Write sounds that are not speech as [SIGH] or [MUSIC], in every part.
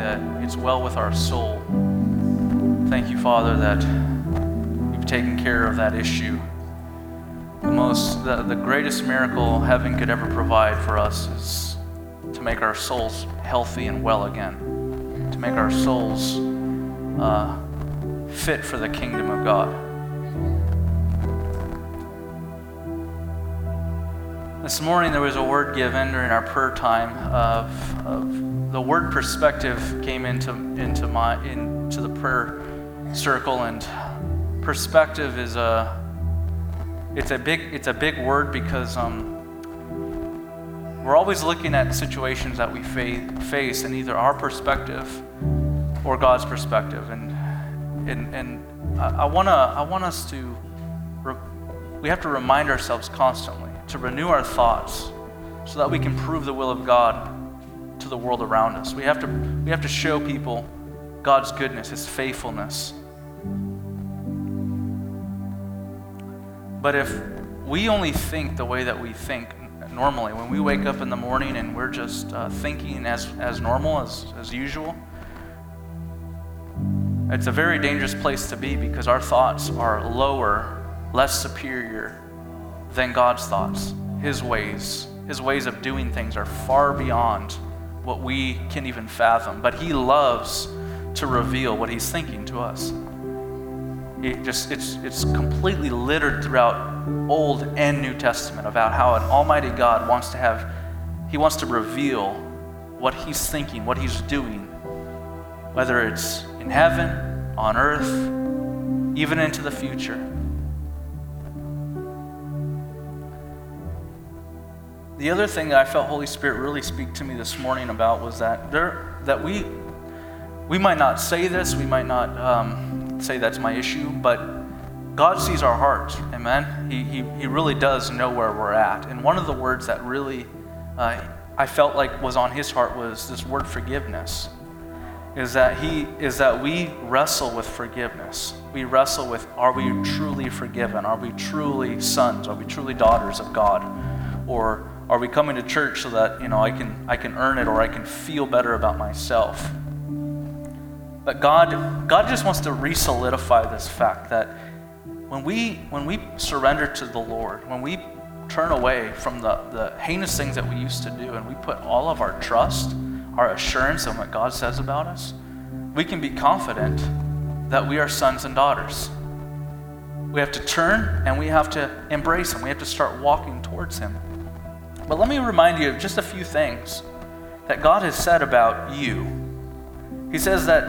that it's well with our soul. Thank you, Father, that you've taken care of that issue. The most, the, the greatest miracle heaven could ever provide for us is to make our souls healthy and well again, to make our souls uh, fit for the kingdom of God. This morning there was a word given during our prayer time of, of the word perspective came into, into, my, into the prayer circle and perspective is a it's a big it's a big word because um, we're always looking at situations that we fa- face in either our perspective or God's perspective and and, and I, I want to I want us to re- we have to remind ourselves constantly to renew our thoughts so that we can prove the will of God to the world around us. We have to we have to show people God's goodness, his faithfulness. But if we only think the way that we think normally, when we wake up in the morning and we're just uh, thinking as, as normal, as, as usual, it's a very dangerous place to be because our thoughts are lower, less superior than God's thoughts. His ways, His ways of doing things are far beyond what we can even fathom. But He loves to reveal what He's thinking to us. It just it's it's completely littered throughout Old and New Testament about how an Almighty God wants to have He wants to reveal what He's thinking, what He's doing, whether it's in heaven, on earth, even into the future. The other thing that I felt Holy Spirit really speak to me this morning about was that there that we we might not say this, we might not um, say that's my issue, but God sees our hearts. Amen. He, he, he really does know where we're at. And one of the words that really uh, I felt like was on his heart was this word forgiveness. Is that he is that we wrestle with forgiveness. We wrestle with are we truly forgiven? Are we truly sons? Are we truly daughters of God? Or are we coming to church so that you know I can I can earn it or I can feel better about myself? But God, God just wants to re-solidify this fact that when we when we surrender to the Lord, when we turn away from the, the heinous things that we used to do and we put all of our trust, our assurance on what God says about us, we can be confident that we are sons and daughters. We have to turn and we have to embrace Him. We have to start walking towards Him. But let me remind you of just a few things that God has said about you. He says that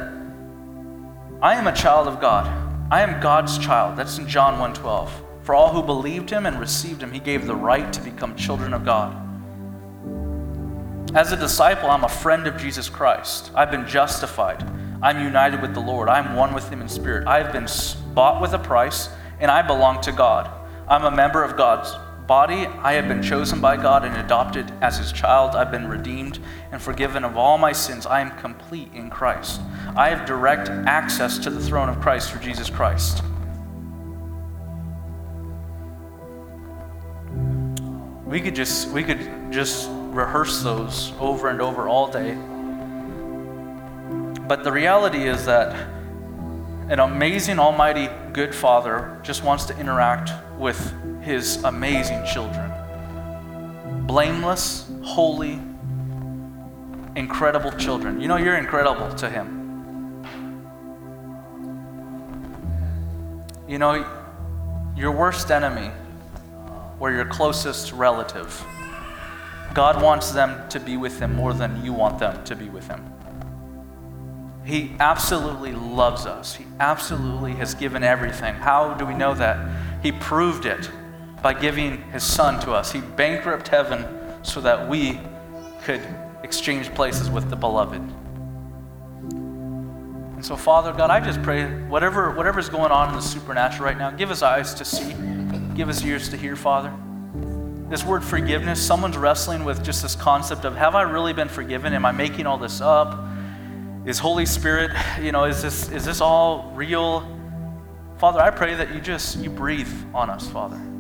I am a child of God. I am God's child. That's in John 1:12. For all who believed him and received him, he gave the right to become children of God. As a disciple, I'm a friend of Jesus Christ. I've been justified. I'm united with the Lord. I'm one with him in spirit. I've been bought with a price, and I belong to God. I'm a member of God's body. I have been chosen by God and adopted as his child. I've been redeemed and forgiven of all my sins. I am complete in Christ. I have direct access to the throne of Christ through Jesus Christ. We could just we could just rehearse those over and over all day. But the reality is that an amazing almighty good father just wants to interact with his amazing children. Blameless, holy, incredible children. You know, you're incredible to him. You know, your worst enemy or your closest relative, God wants them to be with him more than you want them to be with him. He absolutely loves us. He absolutely has given everything. How do we know that? He proved it by giving his son to us. He bankrupt heaven so that we could exchange places with the beloved. And so, Father God, I just pray whatever whatever's going on in the supernatural right now, give us eyes to see, give us ears to hear, Father. This word forgiveness, someone's wrestling with just this concept of have I really been forgiven? Am I making all this up? Is Holy Spirit, you know, is this is this all real? Father, I pray that you just you breathe on us, Father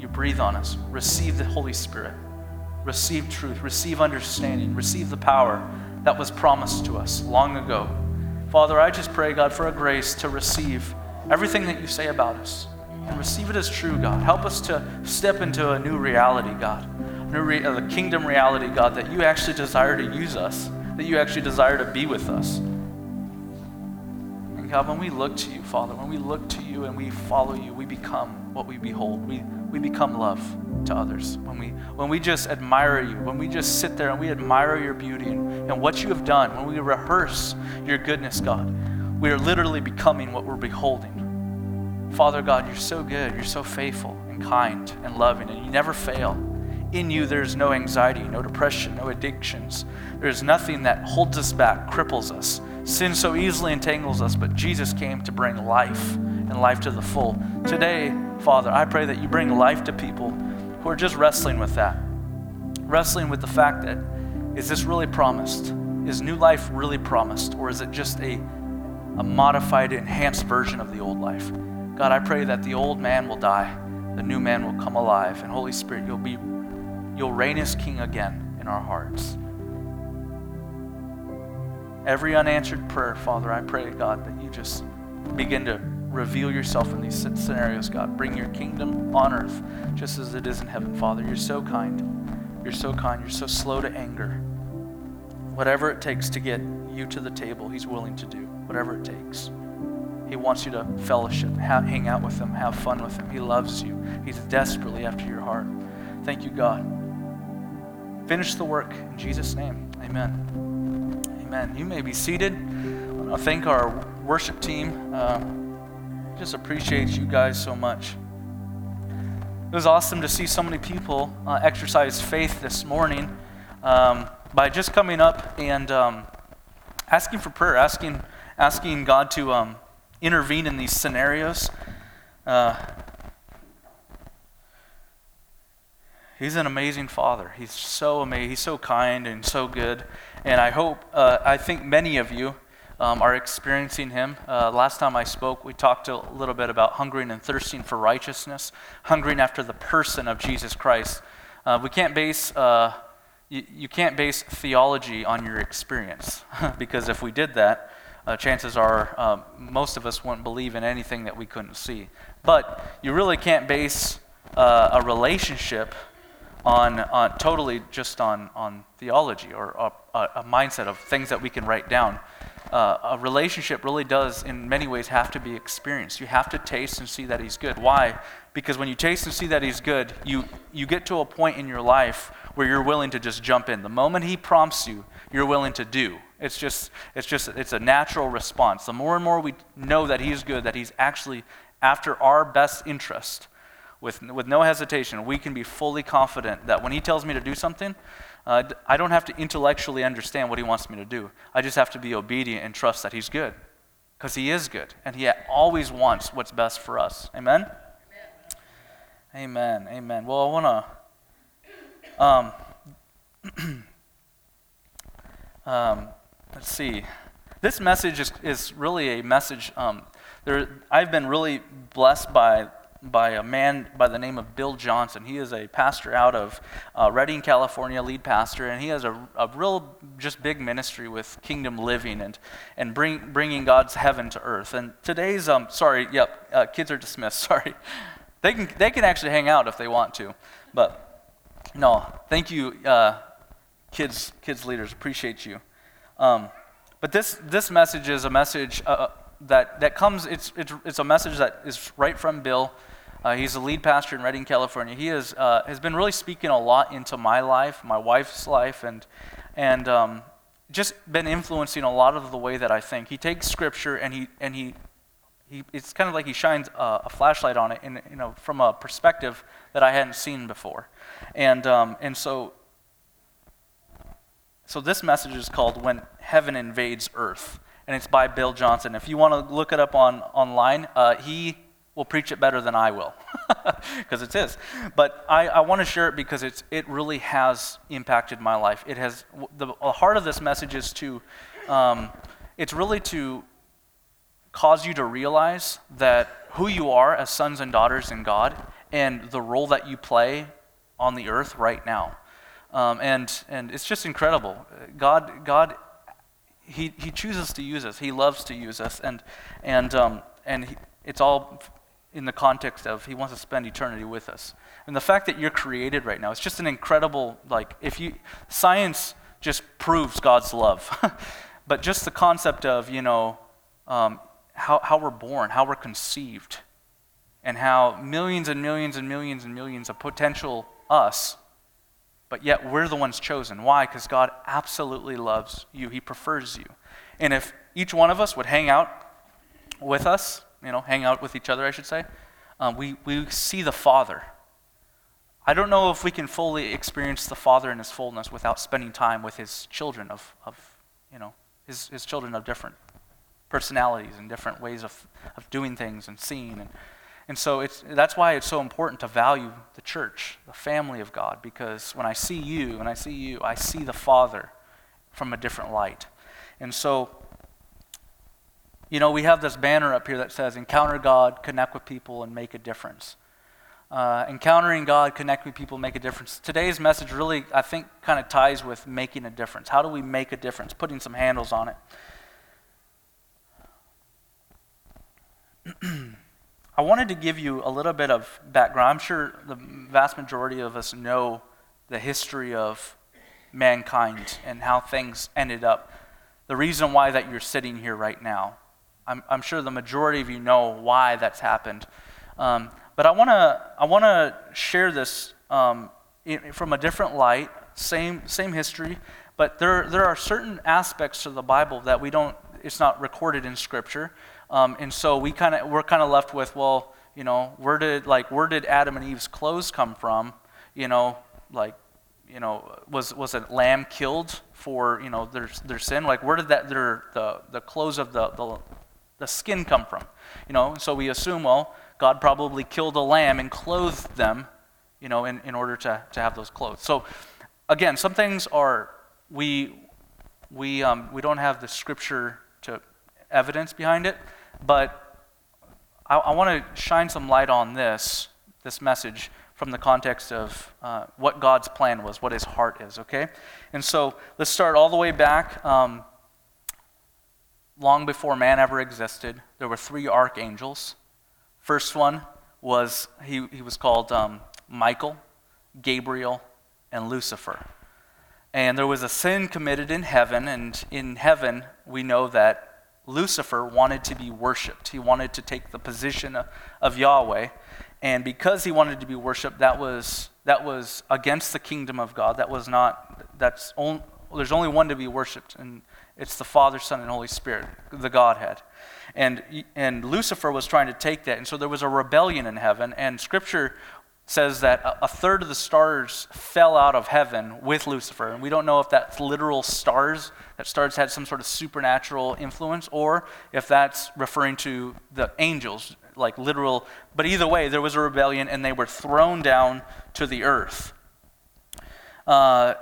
you breathe on us. Receive the Holy Spirit. Receive truth. Receive understanding. Receive the power that was promised to us long ago. Father, I just pray, God, for a grace to receive everything that you say about us and receive it as true, God. Help us to step into a new reality, God, new re- uh, kingdom reality, God, that you actually desire to use us, that you actually desire to be with us. And God, when we look to you, Father, when we look to you and we follow you, we become what we behold. We, we become love to others. When we, when we just admire you, when we just sit there and we admire your beauty and, and what you have done, when we rehearse your goodness, God, we are literally becoming what we're beholding. Father God, you're so good, you're so faithful and kind and loving, and you never fail. In you, there's no anxiety, no depression, no addictions. There's nothing that holds us back, cripples us. Sin so easily entangles us, but Jesus came to bring life and life to the full. Today, Father, I pray that you bring life to people who are just wrestling with that. Wrestling with the fact that is this really promised? Is new life really promised? Or is it just a, a modified, enhanced version of the old life? God, I pray that the old man will die, the new man will come alive, and Holy Spirit, you'll be you'll reign as king again in our hearts. Every unanswered prayer, Father, I pray, God, that you just begin to reveal yourself in these scenarios, God. Bring your kingdom on earth just as it is in heaven, Father. You're so kind. You're so kind. You're so slow to anger. Whatever it takes to get you to the table, He's willing to do. Whatever it takes. He wants you to fellowship, hang out with Him, have fun with Him. He loves you. He's desperately after your heart. Thank you, God. Finish the work in Jesus' name. Amen. Amen. You may be seated. I thank our worship team. Uh, just appreciate you guys so much. It was awesome to see so many people uh, exercise faith this morning um, by just coming up and um, asking for prayer, asking, asking God to um, intervene in these scenarios. Uh, he's an amazing father. He's so amazing. He's so kind and so good. And I hope, uh, I think many of you um, are experiencing Him. Uh, last time I spoke, we talked a little bit about hungering and thirsting for righteousness, hungering after the person of Jesus Christ. Uh, we can't base uh, you, you, can't base theology on your experience [LAUGHS] because if we did that, uh, chances are um, most of us wouldn't believe in anything that we couldn't see. But you really can't base uh, a relationship on, on totally just on, on theology or a, a mindset of things that we can write down uh, a relationship really does, in many ways, have to be experienced. You have to taste and see that He's good. Why? Because when you taste and see that He's good, you, you get to a point in your life where you're willing to just jump in. The moment He prompts you, you're willing to do. It's just, it's just, it's a natural response. The more and more we know that He's good, that He's actually after our best interest, with, with no hesitation, we can be fully confident that when He tells me to do something, uh, I don't have to intellectually understand what He wants me to do. I just have to be obedient and trust that He's good. Because He is good. And He always wants what's best for us. Amen? Amen. Amen. Amen. Well, I want to. Um, [CLEARS THROAT] um, let's see. This message is, is really a message. Um, there, I've been really blessed by by a man by the name of Bill Johnson. He is a pastor out of uh, Redding, California, lead pastor, and he has a, a real, just big ministry with kingdom living and, and bring, bringing God's heaven to earth. And today's, um, sorry, yep, uh, kids are dismissed, [LAUGHS] sorry. They can, they can actually hang out if they want to. But no, thank you, uh, kids, kids leaders, appreciate you. Um, but this, this message is a message uh, that, that comes, it's, it's, it's a message that is right from Bill. Uh, he's the lead pastor in Redding, California. He is, uh, has been really speaking a lot into my life, my wife's life, and, and um, just been influencing a lot of the way that I think. He takes scripture and he, and he, he it's kind of like he shines a, a flashlight on it in, you know, from a perspective that I hadn't seen before. And, um, and so, so this message is called When Heaven Invades Earth. And it's by Bill Johnson. If you want to look it up on, online, uh, he will preach it better than I will, [LAUGHS] because it's his. But I, I want to share it because it's, it really has impacted my life. It has, the, the heart of this message is to, um, it's really to cause you to realize that who you are as sons and daughters in God and the role that you play on the earth right now. Um, and, and it's just incredible. God, God he, he chooses to use us. He loves to use us. And, and, um, and he, it's all in the context of he wants to spend eternity with us. And the fact that you're created right now, it's just an incredible, like, if you, science just proves God's love. [LAUGHS] but just the concept of, you know, um, how, how we're born, how we're conceived, and how millions and millions and millions and millions of potential us, but yet we're the ones chosen. Why? Because God absolutely loves you, He prefers you. And if each one of us would hang out with us, you know, hang out with each other, I should say, um, we, we see the Father. I don't know if we can fully experience the Father in His fullness without spending time with His children of, of you know, His, his children of different personalities and different ways of, of doing things and seeing. And, and so it's, that's why it's so important to value the church, the family of God, because when I see you, when I see you, I see the Father from a different light. And so you know, we have this banner up here that says, Encounter God, connect with people, and make a difference. Uh, encountering God, connect with people, make a difference. Today's message really, I think, kind of ties with making a difference. How do we make a difference? Putting some handles on it. [CLEARS THROAT] I wanted to give you a little bit of background. I'm sure the vast majority of us know the history of mankind and how things ended up. The reason why that you're sitting here right now. I'm, I'm sure the majority of you know why that's happened. Um, but I want to I wanna share this um, in, from a different light, same, same history, but there, there are certain aspects of the Bible that we don't, it's not recorded in Scripture. Um, and so we kind of, we're kind of left with, well, you know, where did, like, where did Adam and Eve's clothes come from? You know, like, you know, was, was a lamb killed for, you know, their, their sin? Like, where did that, their, the, the clothes of the, the the skin come from? You know, so we assume, well, God probably killed a lamb and clothed them, you know, in, in order to, to have those clothes. So again, some things are, we, we, um, we don't have the scripture to evidence behind it, but I, I want to shine some light on this, this message from the context of uh, what God's plan was, what his heart is, okay? And so let's start all the way back. Um, long before man ever existed, there were three archangels. First one was, he, he was called um, Michael, Gabriel, and Lucifer. And there was a sin committed in heaven, and in heaven, we know that Lucifer wanted to be worshiped. He wanted to take the position of, Yahweh. And because he wanted to be worshiped, that was, that was against the kingdom of God. That was not, that's only, there's only one to be worshiped, and it's the Father, Son, and Holy Spirit, the Godhead. And, and Lucifer was trying to take that. And so there was a rebellion in heaven. And Scripture says that a, third of the stars fell out of heaven with Lucifer. And we don't know if that's literal stars, that stars had some sort of supernatural influence, or if that's referring to the angels, like literal. But either way, there was a rebellion and they were thrown down to the earth. Uh,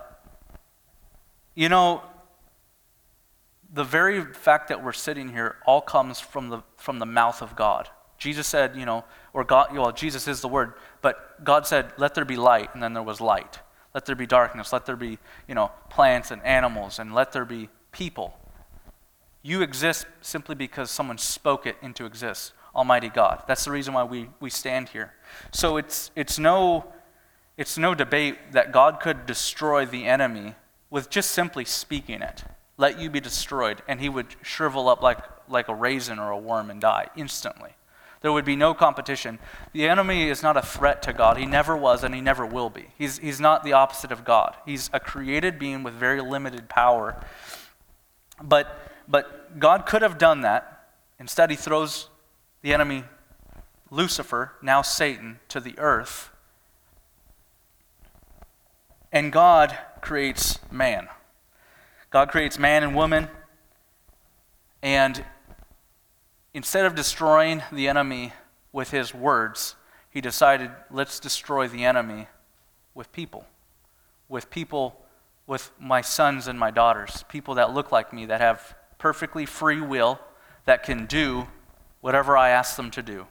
you know, the very fact that we're sitting here all comes from the, from the mouth of God. Jesus said, you know, or God, well, Jesus is the word, but God said, let there be light, and then there was light. Let there be darkness, let there be, you know, plants and animals, and let there be people. You exist simply because someone spoke it into existence, Almighty God. That's the reason why we, we stand here. So it's, it's, no, it's no debate that God could destroy the enemy with just simply speaking it let you be destroyed, and he would shrivel up like, like a raisin or a worm and die instantly. There would be no competition. The enemy is not a threat to God. He never was, and he never will be. He's, he's not the opposite of God. He's a created being with very limited power. But, but God could have done that. Instead, he throws the enemy, Lucifer, now Satan, to the earth. And God creates man. God creates man and woman, and instead of destroying the enemy with his words, he decided, let's destroy the enemy with people. With people, with my sons and my daughters, people that look like me, that have perfectly free will, that can do whatever I ask them to do.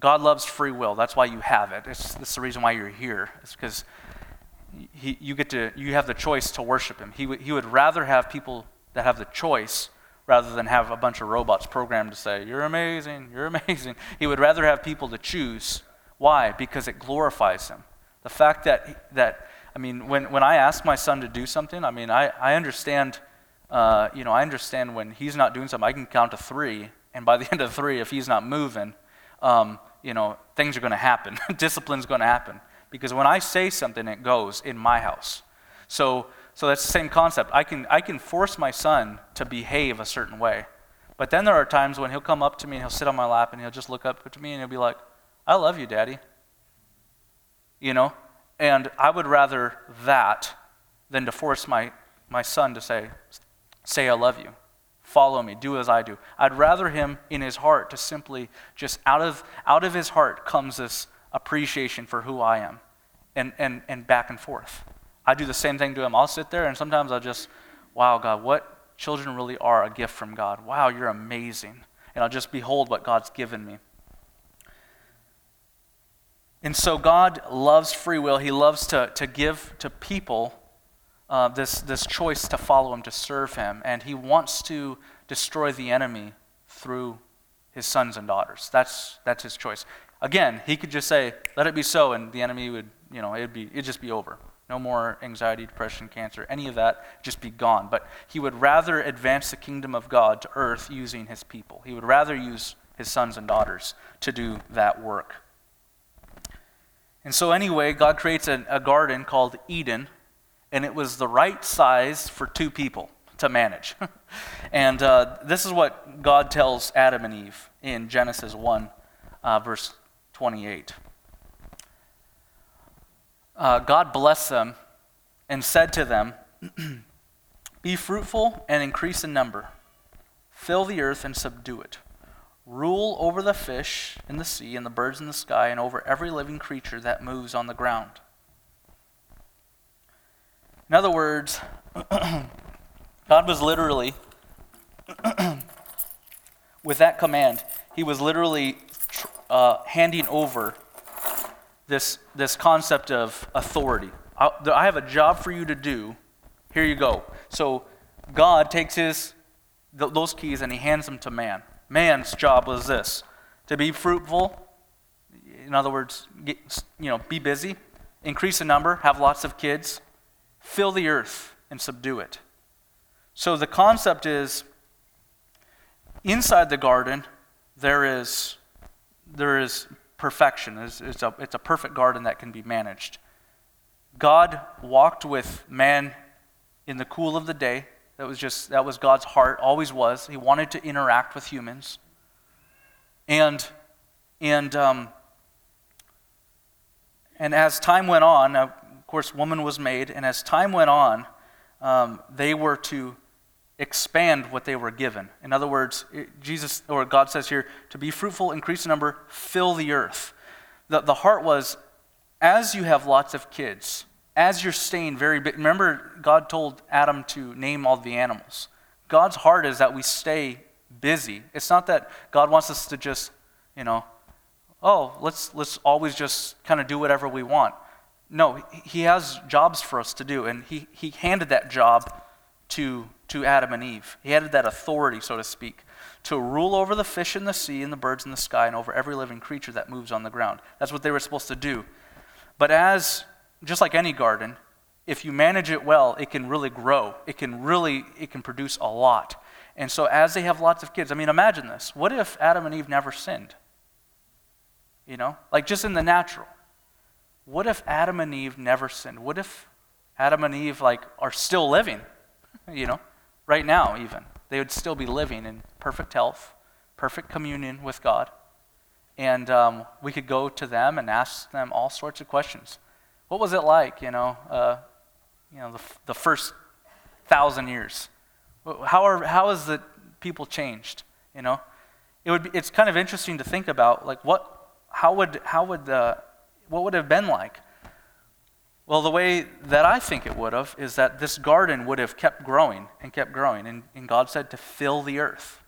God loves free will. That's why you have it. It's, the reason why you're here. It's because he, you get to you have the choice to worship him. He, w- he would rather have people that have the choice rather than have a bunch of robots programmed to say, You're amazing, you're [LAUGHS] amazing. He would rather have people to choose. Why? Because it glorifies him. The fact that, that I mean, when, when I ask my son to do something, I mean, I, I understand, uh, you know, I understand when he's not doing something, I can count to three, and by the [LAUGHS] end of three, if he's not moving, um, you know, things are going to happen. [LAUGHS] Discipline's going to happen. Because when I say something, it goes in my house. So, so that's the same concept. I can, I can force my son to behave a certain way. But then there are times when he'll come up to me and he'll sit on my lap and he'll just look up to me and he'll be like, I love you, Daddy. You know? And I would rather that than to force my, my son to say, say I love you. Follow me, do as I do. I'd rather him in his heart to simply just out of out of his heart comes this appreciation for who I am. And and and back and forth. I do the same thing to him. I'll sit there and sometimes I'll just, wow, God, what children really are a gift from God. Wow, you're amazing. And I'll just behold what God's given me. And so God loves free will. He loves to, to give to people uh, this, this choice to follow Him, to serve Him. And He wants to destroy the enemy through His sons and daughters. That's, that's His choice. Again, He could just say, let it be so, and the enemy would, you know, it'd, be, it'd just be over. No more anxiety, depression, cancer, any of that, just be gone. But He would rather advance the kingdom of God to earth using His people. He would rather use His sons and daughters to do that work. And so, anyway, God creates a, a, garden called Eden, and it was the right size for two people to manage. [LAUGHS] and uh, this is what God tells Adam and Eve in Genesis 1, uh, verse 28. Uh, God blessed them and said to them, Be fruitful and increase in number, fill the earth and subdue it rule over the fish in the sea and the birds in the sky and over every living creature that moves on the ground. In other words, [CLEARS THROAT] God was literally, [CLEARS THROAT] with that command, He was literally uh, handing over this, this concept of authority. I, I have a job for you to do. Here you go. So God takes his, those keys and He hands them to man. Man's job was this to be fruitful. In other words, get, you know, be busy, increase in number, have lots of kids, fill the earth and subdue it. So the concept is inside the garden, there is, there is perfection. It's, it's, a, it's a perfect garden that can be managed. God walked with man in the cool of the day, that was just, that was God's heart, always was. He wanted to interact with humans. And, and, um, and as time went on, of course, woman was made, and as time went on, um, they were to expand what they were given. In other words, Jesus or God says here to be fruitful, increase in number, fill the earth. The, the heart was as you have lots of kids, as you're staying very big, remember God told Adam to name all the animals. God's heart is that we stay busy. It's not that God wants us to just, you know, oh, let's let's always just kind of do whatever we want. No, he has jobs for us to do, and he, he handed that job to, to Adam and Eve. He handed that authority, so to speak, to rule over the fish in the sea and the birds in the sky and over every living creature that moves on the ground. That's what they were supposed to do. But as just like any garden, if you manage it well, it can really grow. It can really, it can produce a lot. And so as they have lots of kids, I mean, imagine this. What if Adam and Eve never sinned? You know, like just in the natural. What if Adam and Eve never sinned? What if Adam and Eve like are still living? [LAUGHS] You know, right now even. They would still be living in perfect health, perfect communion with God. And um, we could go to them and ask them all sorts of questions. What was it like, you know, uh, you know, the, the first thousand years? How are how has the people changed? You know, it would be, it's kind of interesting to think about like what how would how would the what would have been like? Well, the way that I think it would have is that this garden would have kept growing and kept growing, and, and God said to fill the earth,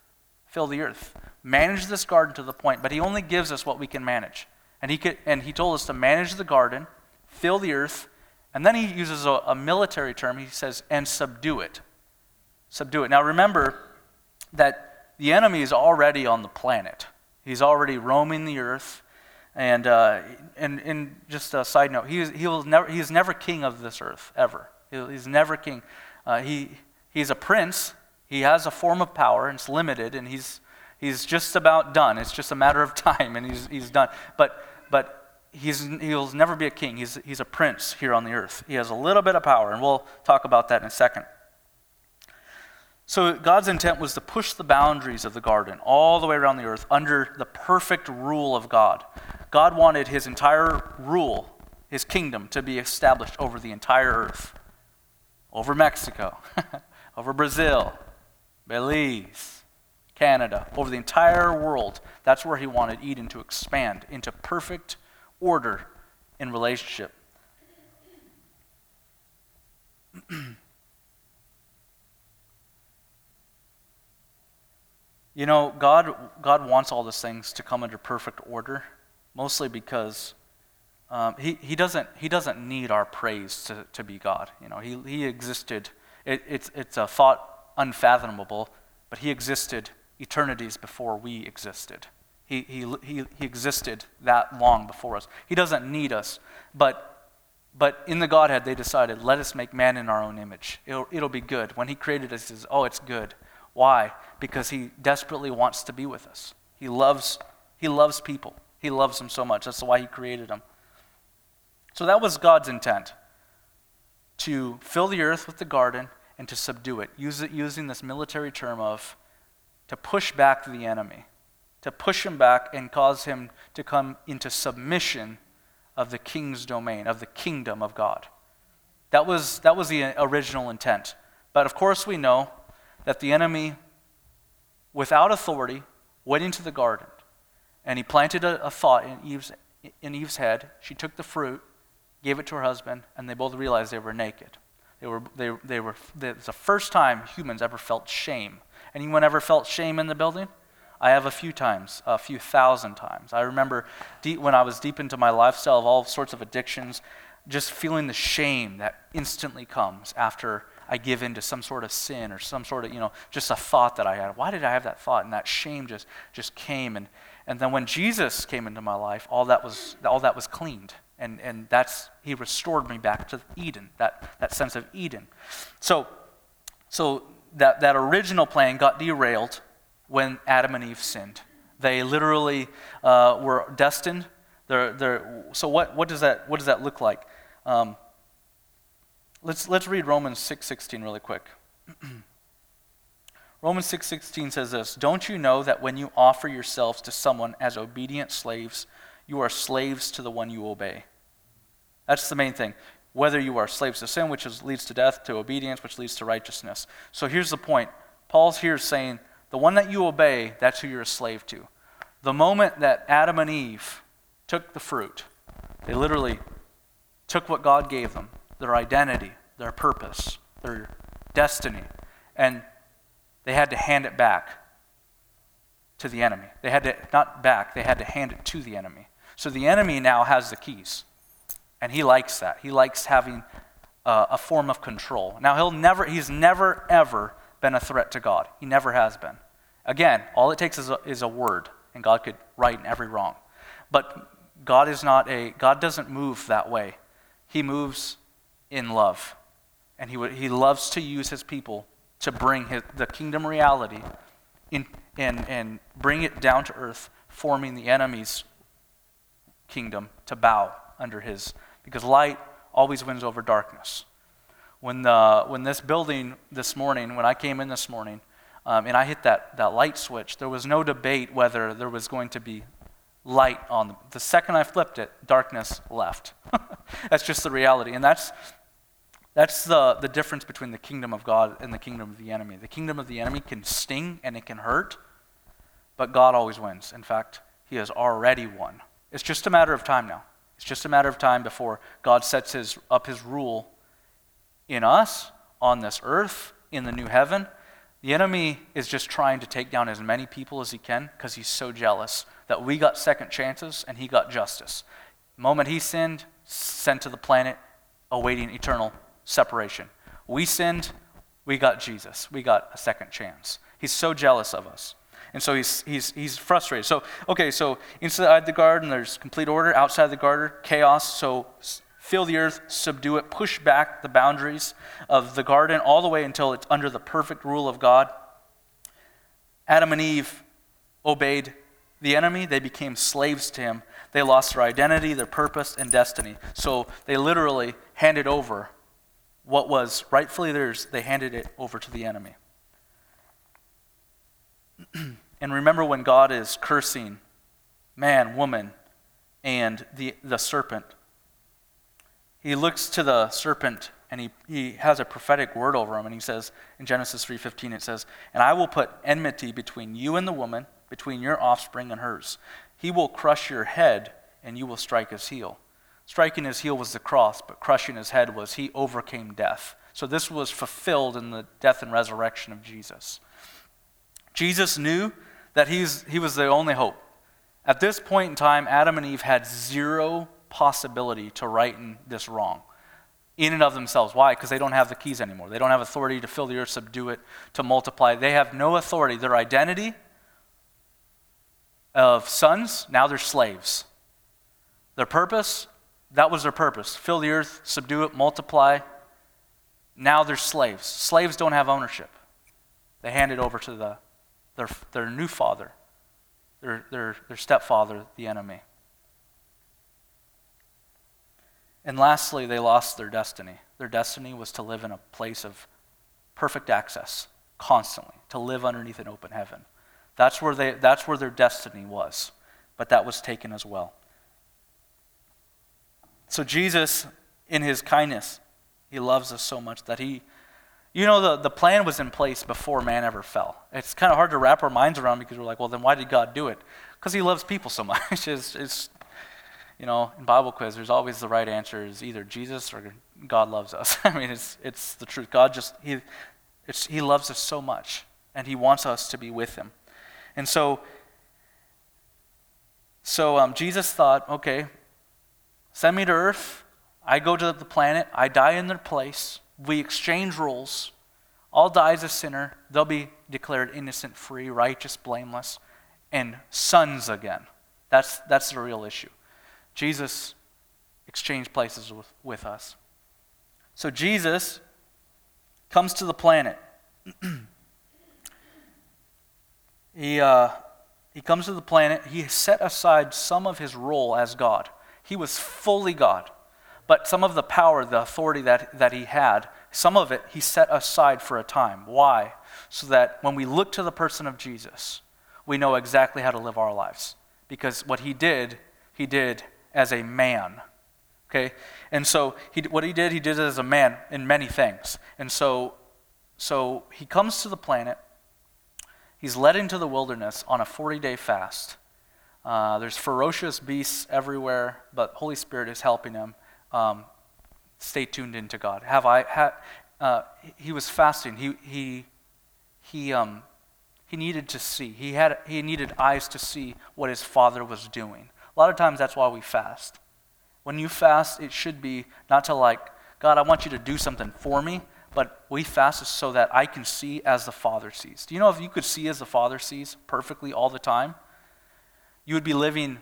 fill the earth, manage this garden to the point. But He only gives us what we can manage, and He could, and He told us to manage the garden fill the earth, And then he uses a, a military term. He says, and subdue it. Subdue it. Now remember that the enemy is already on the planet, he's already roaming the earth. And, uh, and, and just a side note, he, he will never, he's never king of this earth, ever. He's never king. Uh, he, he's a prince. He has a form of power, and it's limited, and he's, he's just about done. It's just a matter of [LAUGHS] time, and he's, he's done. But, but he's, he'll never be a king. He's, he's a prince here on the earth. He has a little bit of power, and we'll talk about that in a second. So, God's intent was to push the boundaries of the garden all the way around the earth under the perfect rule of God. God wanted his entire rule, his kingdom, to be established over the entire earth over Mexico, [LAUGHS] over Brazil, Belize, Canada, over the entire world. That's where he wanted Eden to expand into perfect order in relationship. [CLEARS THROAT] You know, God, God wants all these things to come under perfect order, mostly because um, he, he, doesn't, he doesn't need our praise to, to be God. You know, he, he existed, it, it's, it's a thought unfathomable, but he existed eternities before we existed. He, he, he, he existed that long before us. He doesn't need us, but, but in the Godhead, they decided, let us make man in our own image. It'll, it'll be good. When he created us, he says, oh, it's good. Why? Because he desperately wants to be with us. He loves, he loves people. He loves them so much. That's why he created them. So that was God's intent to fill the earth with the garden and to subdue it, use it using this military term of to push back the enemy, to push him back and cause him to come into submission of the king's domain, of the kingdom of God. That was, that was the original intent. But of course, we know that the enemy, without authority, went into the garden and he planted a, a thought in Eve's, in Eve's head. She took the fruit, gave it to her husband, and they both realized they were naked. They were, they, they were, it's the first time humans ever felt shame. Anyone ever felt shame in the building? I have a few times, a few thousand times. I remember deep, when I was deep into my lifestyle of all sorts of addictions, just feeling the shame that instantly comes after I give in to some sort of sin or some sort of, you know, just a thought that I had. Why did I have that thought? And that shame just, just came. And, and then when Jesus came into my life, all that was, all that was cleaned. And, and that's, he restored me back to Eden, that, that sense of Eden. So, so that, that original plan got derailed when Adam and Eve sinned. They literally uh, were destined. They're, they're, so what, what, does that, what does that look like? Um, Let's, let's read Romans 6.16 really quick. [CLEARS THROAT] Romans 6.16 says this, Don't you know that when you offer yourselves to someone as obedient slaves, you are slaves to the one you obey? That's the main thing. Whether you are slaves to sin, which is, leads to death, to obedience, which leads to righteousness. So here's the point. Paul's here saying, the one that you obey, that's who you're a slave to. The moment that Adam and Eve took the fruit, they literally took what God gave them their identity, their purpose, their destiny, and they had to hand it back to the enemy. They had to, not back, they had to hand it to the enemy. So the enemy now has the keys, and he likes that. He likes having uh, a form of control. Now, he'll never, he's never, ever been a threat to God. He never has been. Again, all it takes is a, is a word, and God could right in every wrong. But God is not a, God doesn't move that way. He moves in love. And he, he loves to use his people to bring his, the kingdom reality in, and, and bring it down to earth, forming the enemy's kingdom to bow under his. Because light always wins over darkness. When, the, when this building this morning, when I came in this morning, um, and I hit that, that light switch, there was no debate whether there was going to be light on the, the second I flipped it, darkness left. [LAUGHS] that's just the reality. And that's, that's the, the difference between the kingdom of God and the kingdom of the enemy. The kingdom of the enemy can sting and it can hurt, but God always wins. In fact, he has already won. It's just a matter of time now. It's just a matter of time before God sets his, up his rule in us, on this earth, in the new heaven. The enemy is just trying to take down as many people as he can because he's so jealous that we got second chances and he got justice. The moment he sinned, sent to the planet, awaiting eternal separation. We sinned, we got Jesus. We got a second chance. He's so jealous of us. And so he's, he's, he's frustrated. So, okay, so inside the garden, there's complete order. Outside the garden, chaos. So fill the earth, subdue it, push back the boundaries of the garden all the way until it's under the perfect rule of God. Adam and Eve obeyed the enemy, they became slaves to him. They lost their identity, their purpose, and destiny. So they literally handed over what was rightfully theirs, they handed it over to the enemy. [CLEARS THROAT] and remember when God is cursing man, woman, and the, the serpent, he looks to the serpent and he, he has a prophetic word over him and he says in genesis 3.15 it says and i will put enmity between you and the woman between your offspring and hers. He will crush your head and you will strike his heel striking his heel was the cross but crushing his head was he overcame death so this was fulfilled in the death and resurrection of jesus jesus knew that he's, he was the only hope at this point in time adam and eve had zero possibility to righten this wrong in and of themselves. Why? Because they don't have the keys anymore. They don't have authority to fill the earth, subdue it, to multiply. They have no authority. Their identity of sons, now they're slaves. Their purpose, that was their purpose fill the earth, subdue it, multiply. Now they're slaves. Slaves don't have ownership. They hand it over to the, their, their new father, their, their, their stepfather, the enemy. And lastly, they lost their destiny. Their destiny was to live in a place of perfect access constantly, to live underneath an open heaven. That's where, they, that's where their destiny was, but that was taken as well. So, Jesus, in his kindness, he loves us so much that he, you know, the, the plan was in place before man ever fell. It's kind of hard to wrap our minds around because we're like, well, then why did God do it? Because he loves people so [LAUGHS] much. it's, it's you know, in Bible quiz, there's always the right answer is either Jesus or God loves us. [LAUGHS] I mean, it's, it's the truth. God just, he, he loves us so much, and he wants us to be with him. And so, so um, Jesus thought, okay, send me to earth. I go to the planet. I die in their place. We exchange roles. I'll die as a sinner. They'll be declared innocent, free, righteous, blameless, and sons again. That's, that's the real issue. Jesus exchanged places with, with us. So Jesus comes to the planet. [CLEARS THROAT] he, uh, he comes to the planet. He set aside some of his role as God. He was fully God. But some of the power, the authority that, that he had, some of it he set aside for a time. Why? So that when we look to the person of Jesus, we know exactly how to live our lives. Because what he did, he did as a man. Okay? And so he, what he did, he did it as a man in many things. And so, so he comes to the planet. He's led into the wilderness on a 40 day fast. Uh, there's ferocious beasts everywhere, but Holy Spirit is helping him. Um, stay tuned into God. Have I? Ha, uh, he was fasting. He he he um he needed to see. He had he needed eyes to see what his father was doing. A lot of times that's why we fast. When you fast, it should be not to like, God, I want you to do something for me, but we fast so that I can see as the Father sees. Do you know if you could see as the Father sees perfectly all the time, you would be living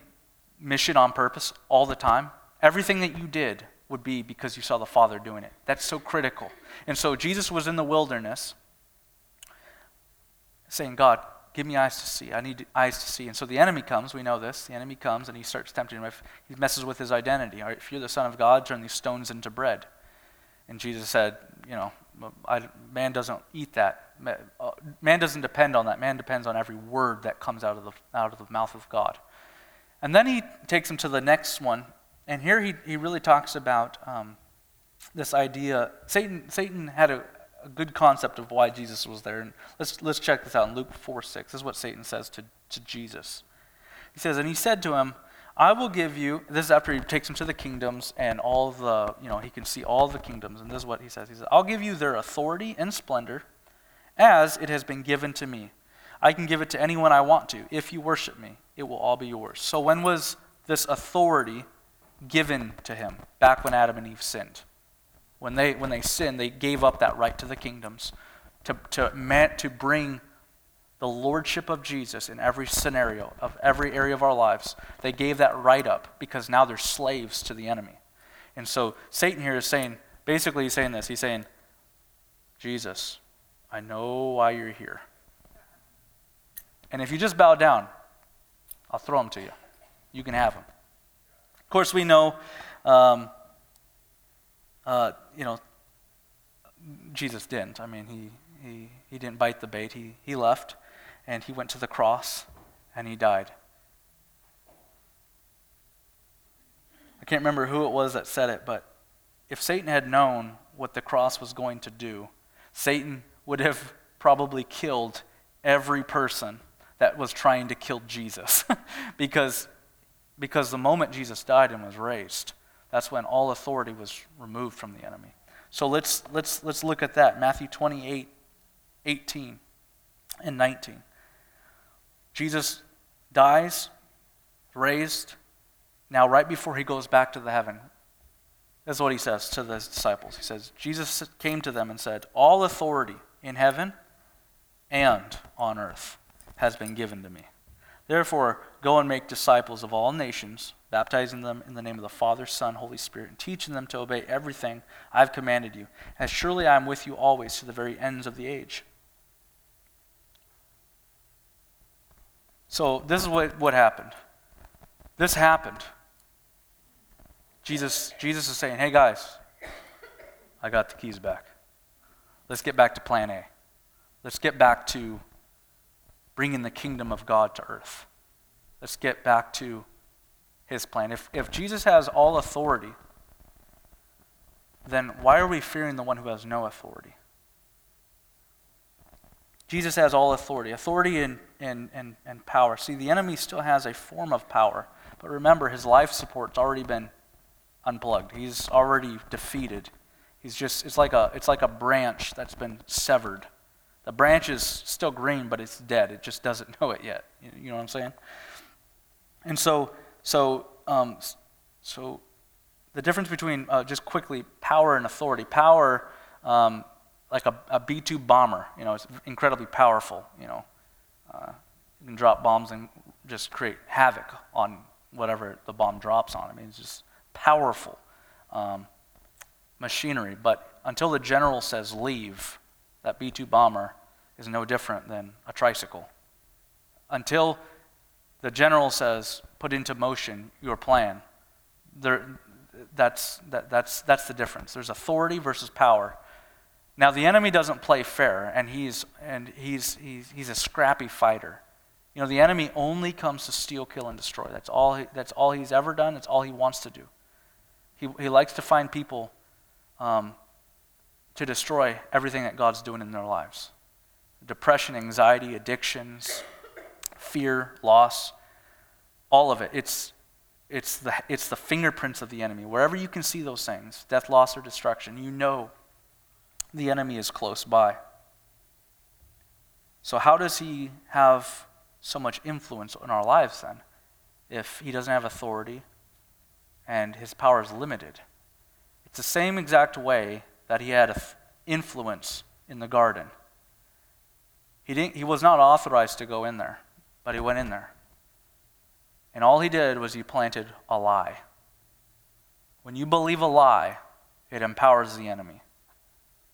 mission on purpose all the time? Everything that you did would be because you saw the Father doing it. That's so critical. And so Jesus was in the wilderness saying, God, Give me eyes to see. I need eyes to see. And so the enemy comes. We know this. The enemy comes and he starts tempting him. He messes with his identity. All right, if you're the Son of God, turn these stones into bread. And Jesus said, you know, I, man doesn't eat that. Uh, man doesn't depend on that. Man depends on every word that comes out of the, out of the mouth of God. And then he takes him to the next one. And here he, he really talks about um, this idea. Satan, Satan had a, a good concept of why Jesus was there. And let's, let's check this out in Luke 4 6. This is what Satan says to, to Jesus. He says, And he said to him, I will give you, this is after he takes him to the kingdoms and all the, you know, he can see all the kingdoms. And this is what he says. He says, I'll give you their authority and splendor as it has been given to me. I can give it to anyone I want to. If you worship me, it will all be yours. So when was this authority given to him? Back when Adam and Eve sinned. when they, when they sinned, they gave up that right to the kingdoms to, to, man, to bring the lordship of Jesus in every scenario of every area of our lives. They gave that right up because now they're slaves to the enemy. And so Satan here is saying, basically, he's saying this. He's saying, Jesus, I know why you're here. And if you just bow down, I'll throw them to you. You can have them. Of course, we know, um, uh, you know, Jesus didn't. I mean, he, he, he didn't bite the bait. He, he left and he went to the cross and he died. I can't remember who it was that said it, but if Satan had known what the cross was going to do, Satan would have probably killed every person that was trying to kill Jesus. [LAUGHS] because, because the moment Jesus died and was raised, that's when all authority was removed from the enemy. So let's, let's, let's look at that. Matthew 28 18 and 19. Jesus dies, raised. Now, right before he goes back to the heaven, that's what he says to the disciples. He says, Jesus came to them and said, All authority in heaven and on earth has been given to me. Therefore, go and make disciples of all nations, baptizing them in the name of the Father, Son, Holy Spirit, and teaching them to obey everything I've commanded you. As surely I am with you always to the very ends of the age. So, this is what, what happened. This happened. Jesus, Jesus is saying, hey guys, I got the keys back. Let's get back to plan A. Let's get back to bringing the kingdom of God to earth. Let's get back to his plan. If, if Jesus has all authority, then why are we fearing the one who has no authority? Jesus has all authority, authority and, and, and, and power. See, the enemy still has a form of power, but remember, his life support's already been unplugged. He's already defeated. He's just, it's like a, it's like a branch that's been severed. The branch is still green, but it's dead. It just doesn't [LAUGHS] know it yet. You know what I'm saying? And so, so, um, so the difference between, uh, just quickly, power and authority. Power, um, like a a B 2 bomber, you know, it's incredibly powerful, you know. Uh, you can drop bombs and just create havoc on whatever the bomb drops on. I mean, it's just powerful um, machinery. But until the general says leave, that B 2 bomber is no different than a tricycle. Until the general says, put into motion your plan, there, that's, that, that's, that's the difference. There's authority versus power. Now, the enemy doesn't play fair, and he's, and he's, he's, he's a scrappy fighter. You know, the enemy only comes to steal, kill, and destroy. That's all, he, that's all he's ever done. That's all he wants to do. He, he likes to find people um, to destroy everything that God's doing in their lives depression, anxiety, addictions, fear, loss, all of it. It's, it's, the, it's the fingerprints of the enemy. Wherever you can see those things death, loss, or destruction you know the enemy is close by. So, how does he have so much influence in our lives then if he doesn't have authority and his power is limited? It's the same exact way that he had influence in the garden. He, didn't, he was not authorized to go in there, but he went in there. And all he did was he planted a lie. When you believe a lie, it empowers the enemy.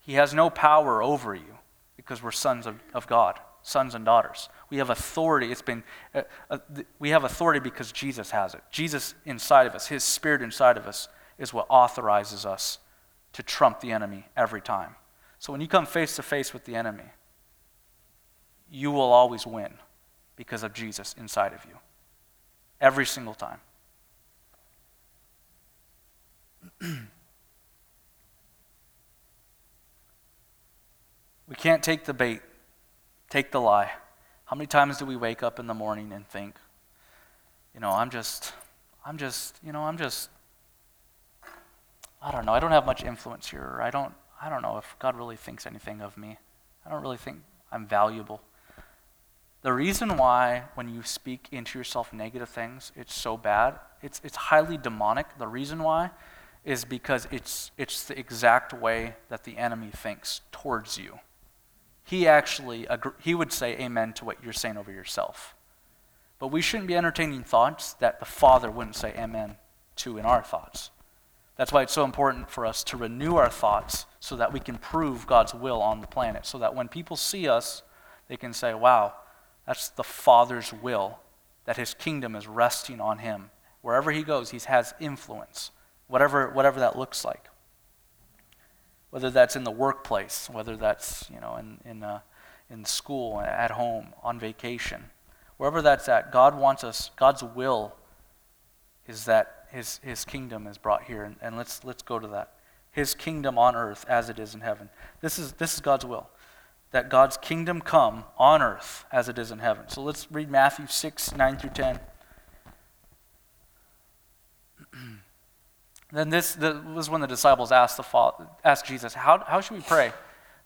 He has no power over you because we're sons of, of God, sons and daughters. We have authority. It's been, uh, uh, we have authority because Jesus has it. Jesus inside of us, His Spirit inside of us, is what authorizes us to trump the enemy every time. So when you come face to face with the enemy, you will always win because of Jesus inside of you. Every single time. [CLEARS THROAT] We can't take the bait, take the lie. How many times do we wake up in the morning and think, you know, I'm just, I'm just, you know, I'm just, I don't know, I don't have much influence here. I don't, I don't know if God really thinks anything of me. I don't really think I'm valuable. The reason why, when you speak into yourself negative things, it's so bad, it's, it's highly demonic. The reason why is because it's, it's the exact way that the enemy thinks towards you. He actually, he would say amen to what you're saying over yourself. But we shouldn't be entertaining thoughts that the Father wouldn't say amen to in our thoughts. That's why it's so important for us to renew our thoughts so that we can prove God's will on the planet. So that when people see us, they can say, wow, that's the Father's will, that his kingdom is resting on him. Wherever he goes, he has influence, whatever, whatever that looks like. Whether that's in the workplace, whether that's you know, in, in, uh, in school, at home, on vacation, wherever that's at, God wants us, God's will is that his, his kingdom is brought here. And, and let's, let's go to that. His kingdom on earth as it is in heaven. This is, this is God's will that God's kingdom come on earth as it is in heaven. So let's read Matthew 6, 9 through 10. [CLEARS THROAT] then this, was when the disciples asked, the asked Jesus, how, how should we pray?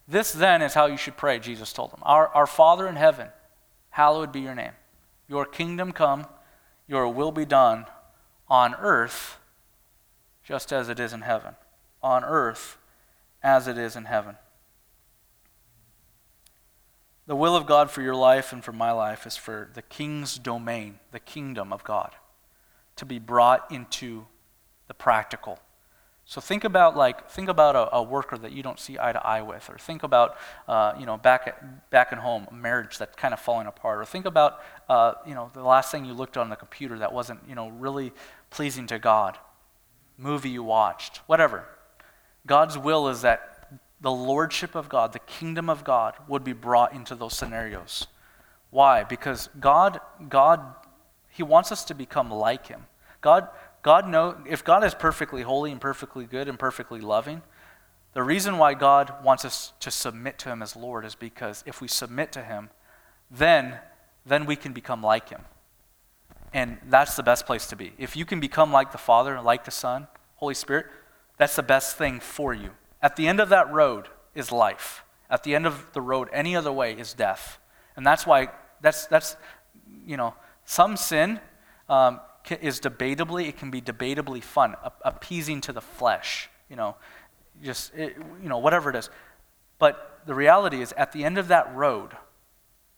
This then is how you should pray, Jesus told them. Our, our Father in heaven, hallowed be your name. Your kingdom come, your will be done on earth just as it is in heaven. On earth as it is in heaven. The will of God for your life and for my life is for the king's domain, the kingdom of God, to be brought into the practical. So think about like think about a, a worker that you don't see eye to eye with, or think about uh, you know back at, back at home a marriage that's kind of falling apart, or think about uh, you know the last thing you looked on the computer that wasn't you know really pleasing to God, movie you watched, whatever. God's will is that the lordship of God, the kingdom of God, would be brought into those scenarios. Why? Because God, God, He wants us to become like Him. God, God know if God is perfectly holy and perfectly good and perfectly loving, the reason why God wants us to submit to Him as Lord is because if we submit to Him, then then we can become like Him. And that's the best place to be. If you can become like the Father, like the Son, Holy Spirit, that's the best thing for you. At the end of that road is life. At the end of the road, any other way is death. And that's why, that's, that's you know, some sin um, is debatably, it can be debatably fun, appeasing to the flesh, you know, just, it, you know, whatever it is. But the reality is, at the end of that road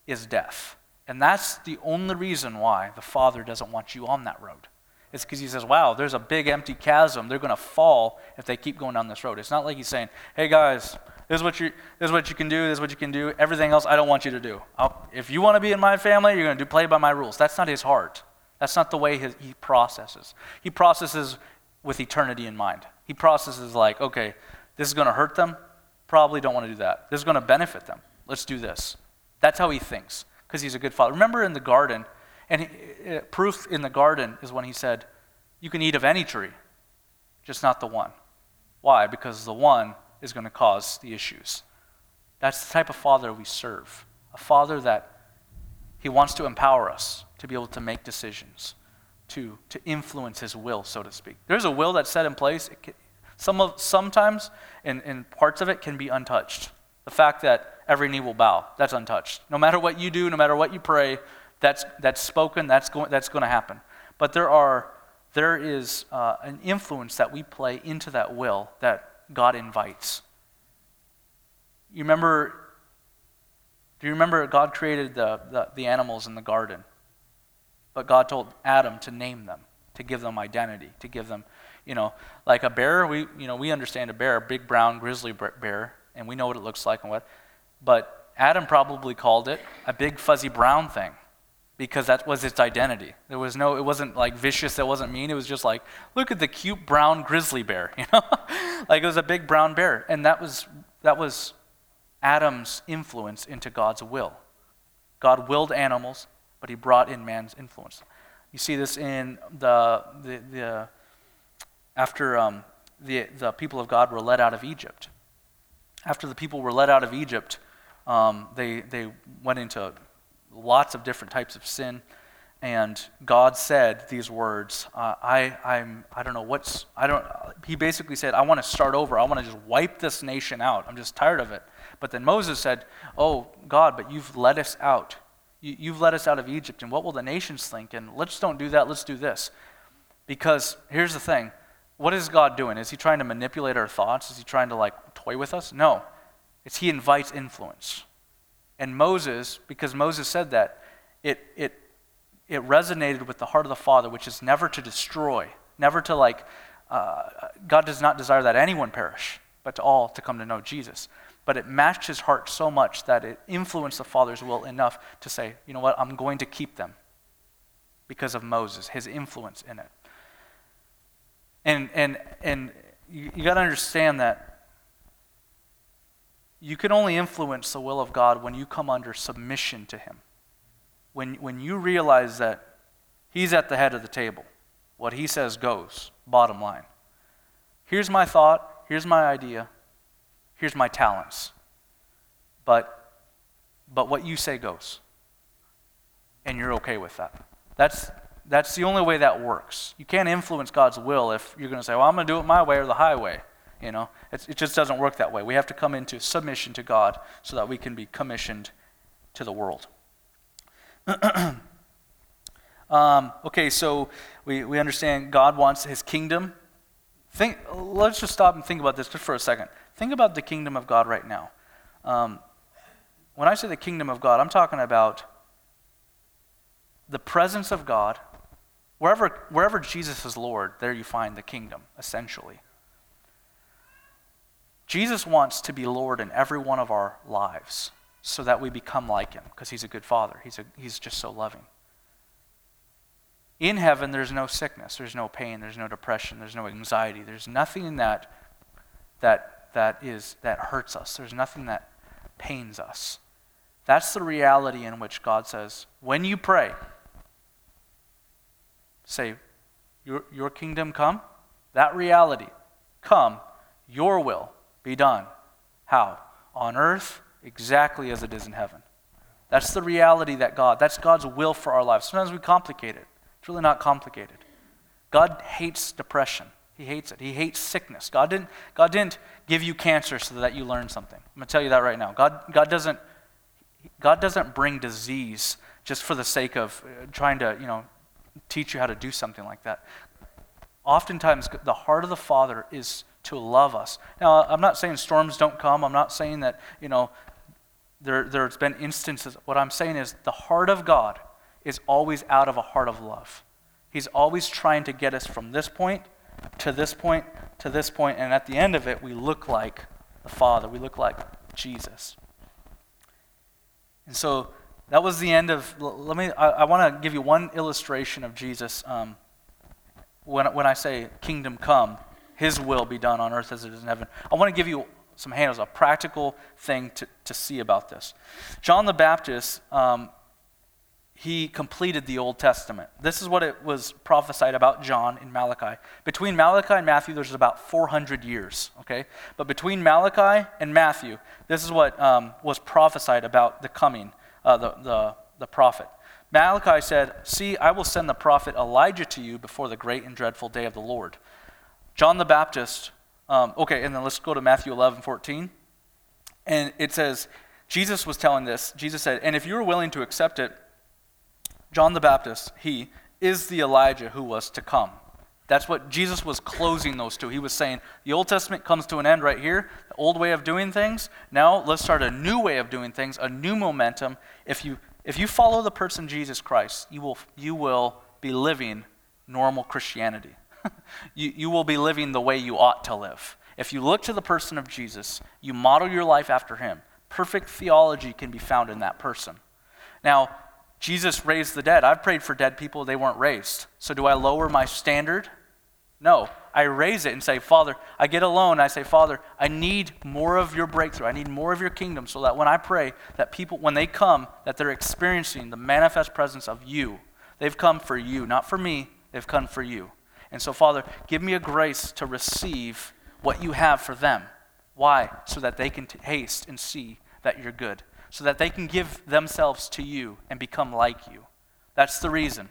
is death. And that's the only reason why the Father doesn't want you on that road. It's because he says, wow, there's a big empty chasm. They're going to fall if they keep going down this road. It's not like he's saying, hey guys, this is what you, this is what you can do, this is what you can do. Everything else I don't want you to do. I'll, if you want to be in my family, you're going to do play by my rules. That's not his heart. That's not the way his, he processes. He processes with eternity in mind. He processes like, okay, this is going to hurt them. Probably don't want to do that. This is going to benefit them. Let's do this. That's how he thinks because he's a good father. Remember in the garden, and he, uh, proof in the garden is when he said, You can eat of any tree, just not the one. Why? Because the one is going to cause the issues. That's the type of father we serve. A father that he wants to empower us to be able to make decisions, to, to influence his will, so to speak. There's a will that's set in place. Can, some of, sometimes, in, in parts of it, can be untouched. The fact that every knee will bow, that's untouched. No matter what you do, no matter what you pray, that's, that's spoken, that's going, that's going to happen. But there, are, there is uh, an influence that we play into that will that God invites. You remember, do you remember God created the, the, the animals in the garden? But God told Adam to name them, to give them identity, to give them, you know, like a bear, we, you know, we understand a bear, a big brown grizzly bear, and we know what it looks like and what. But Adam probably called it a big fuzzy brown thing because that was its identity. There was no, it wasn't like vicious, it wasn't mean. It was just like, look at the cute brown grizzly bear, [LAUGHS] you know? like it was a big brown bear. And that was, that was Adam's influence into God's will. God willed animals, but he brought in man's influence. You see this in the, the, the after um, the, the people of God were led out of Egypt. After the people were led out of Egypt, um, they, they went into lots of different types of sin. And God said these words. Uh, I, I'm, I don't know what's, I don't, he basically said, I want to start over. I want to just wipe this nation out. I'm just tired of it. But then Moses said, Oh, God, but you've led us out. You, you've led us out of Egypt. And what will the nations think? And let's don't do that. Let's do this. Because here's the thing what is God doing? Is he trying to manipulate our thoughts? Is he trying to like toy with us? No. It's he invites influence. And Moses, because Moses said that, it, it, it resonated with the heart of the Father, which is never to destroy, never to like, uh, God does not desire that anyone perish, but to all to come to know Jesus. But it matched his heart so much that it influenced the Father's will enough to say, you know what, I'm going to keep them because of Moses, his influence in it. And, and, and you, you got to understand that you can only influence the will of God when you come under submission to Him. When, when you realize that He's at the head of the table, what He says goes, bottom line. Here's my thought, here's my idea, here's my talents. But, but what you say goes. And you're okay with that. That's, that's the only way that works. You can't influence God's will if you're going to say, well, I'm going to do it my way or the highway. You know, it, it just doesn't work that way. We have to come into submission to God so that we can be commissioned to the world. [CLEARS THROAT] um, okay, so we, we understand God wants his kingdom. Think, let's just stop and think about this just for a second. Think about the kingdom of God right now. Um, when I say the kingdom of God, I'm talking about the presence of God. Wherever, wherever Jesus is Lord, there you find the kingdom, essentially. Jesus wants to be Lord in every one of our lives so that we become like him because he's a good father. He's, a, he's just so loving. In heaven, there's no sickness, there's no pain, there's no depression, there's no anxiety. There's nothing that, that, that, is, that hurts us, there's nothing that pains us. That's the reality in which God says, when you pray, say, Your, your kingdom come, that reality, come, your will be done. How? On earth, exactly as it is in heaven. That's the reality that God, that's God's will for our lives. Sometimes we complicate it. It's really not complicated. God hates depression. He hates it. He hates sickness. God didn't, God didn't give you cancer so that you learn something. I'm going to tell you that right now. God, God, doesn't, God doesn't bring disease just for the sake of uh, trying to, you know, teach you how to do something like that. Oftentimes, the heart of the Father is to love us. Now, I'm not saying storms don't come. I'm not saying that, you know, there, there's been instances. What I'm saying is the heart of God is always out of a heart of love. He's always trying to get us from this point to this point to this point, and at the end of it, we look like the Father. We look like Jesus. And so that was the end of. Let me. I, I want to give you one illustration of Jesus. Um, when when I say kingdom come, his will be done on earth as it is in heaven. I want to give you some handles, a practical thing to, to see about this. John the Baptist, um, he completed the Old Testament. This is what it was prophesied about John in Malachi. Between Malachi and Matthew, there's about 400 years, okay? But between Malachi and Matthew, this is what um, was prophesied about the coming, uh, the, the, the prophet. Malachi said, See, I will send the prophet Elijah to you before the great and dreadful day of the Lord. John the Baptist, um, okay, and then let's go to Matthew 11, 14. And it says, Jesus was telling this. Jesus said, And if you are willing to accept it, John the Baptist, he, is the Elijah who was to come. That's what Jesus was closing those two. He was saying, the Old Testament comes to an end right here, the old way of doing things. Now let's start a new way of doing things, a new momentum. If you, if you follow the person Jesus Christ, you will, you will be living normal Christianity. [LAUGHS] you, you will be living the way you ought to live. If you look to the person of Jesus, you model your life after him. Perfect theology can be found in that person. Now, Jesus raised the dead. I've prayed for dead people, they weren't raised. So do I lower my standard? No. I raise it and say, Father, I get alone. I say, Father, I need more of your breakthrough. I need more of your kingdom so that when I pray, that people, when they come, that they're experiencing the manifest presence of you. They've come for you, not for me. They've come for you. And so, Father, give me a grace to receive what you have for them. Why? So that they can taste and see that you're good, so that they can give themselves to you and become like you. That's the reason.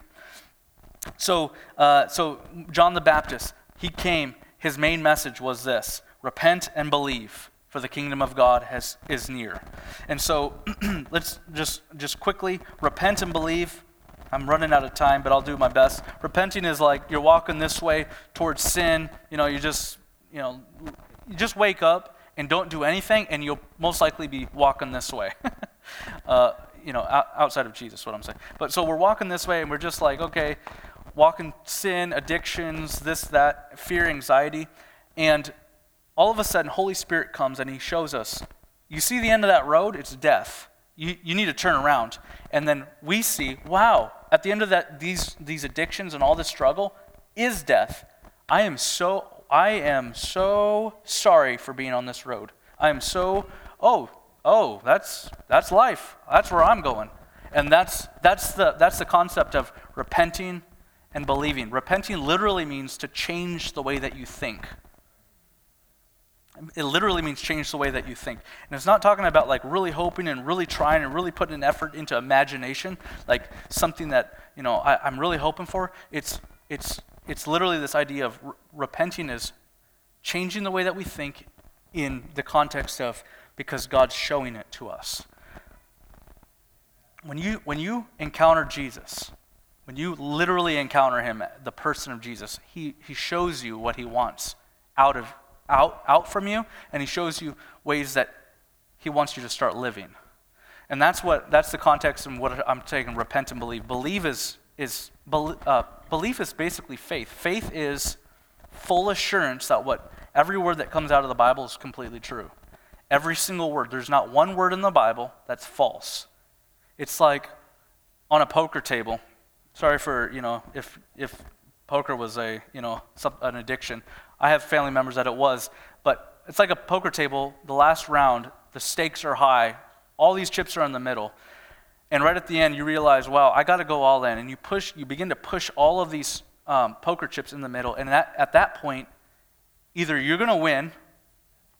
So, uh, so John the Baptist, he came. His main message was this: repent and believe, for the kingdom of God has, is near. And so, [CLEARS THROAT] let's just just quickly repent and believe. I'm running out of time, but I'll do my best. Repenting is like you're walking this way towards sin. You know, you just, you know, you just wake up and don't do anything, and you'll most likely be walking this way. [LAUGHS] uh, you know, outside of Jesus, what I'm saying. But so we're walking this way, and we're just like, okay, walking sin, addictions, this, that, fear, anxiety, and all of a sudden, Holy Spirit comes and He shows us. You see the end of that road? It's death. You, you need to turn around. And then we see, wow, at the end of that, these, these addictions and all this struggle is death. I am so I am so sorry for being on this road. I am so oh oh that's that's life. That's where I'm going. And that's that's the that's the concept of repenting and believing. Repenting literally means to change the way that you think. It literally means change the way that you think. And it's not talking about like really hoping and really trying and really putting an effort into imagination, like something that, you know, I, am really hoping for. It's, it's, it's literally this idea of re- repenting is changing the way that we think in the context of because God's showing it to us. When you, when you encounter Jesus, when you literally encounter him, the person of Jesus, he, he shows you what he wants out of out, out from you, and he shows you ways that he wants you to start living. And that's what that's the context and what I'm taking repent and believe. Believe is is uh, belief is basically faith. Faith is full assurance that what every word that comes out of the Bible is completely true. Every single word. There's not one word in the Bible that's false. It's like on a poker table. Sorry for you know if if poker was a you know an addiction. I have family members that it was, but it's like a poker table. The last round, the stakes are high. All these chips are in the middle. And right at the end, you realize, wow, I got to go all in. And you push, you begin to push all of these um, poker chips in the middle. And that, at that point, either you're going to win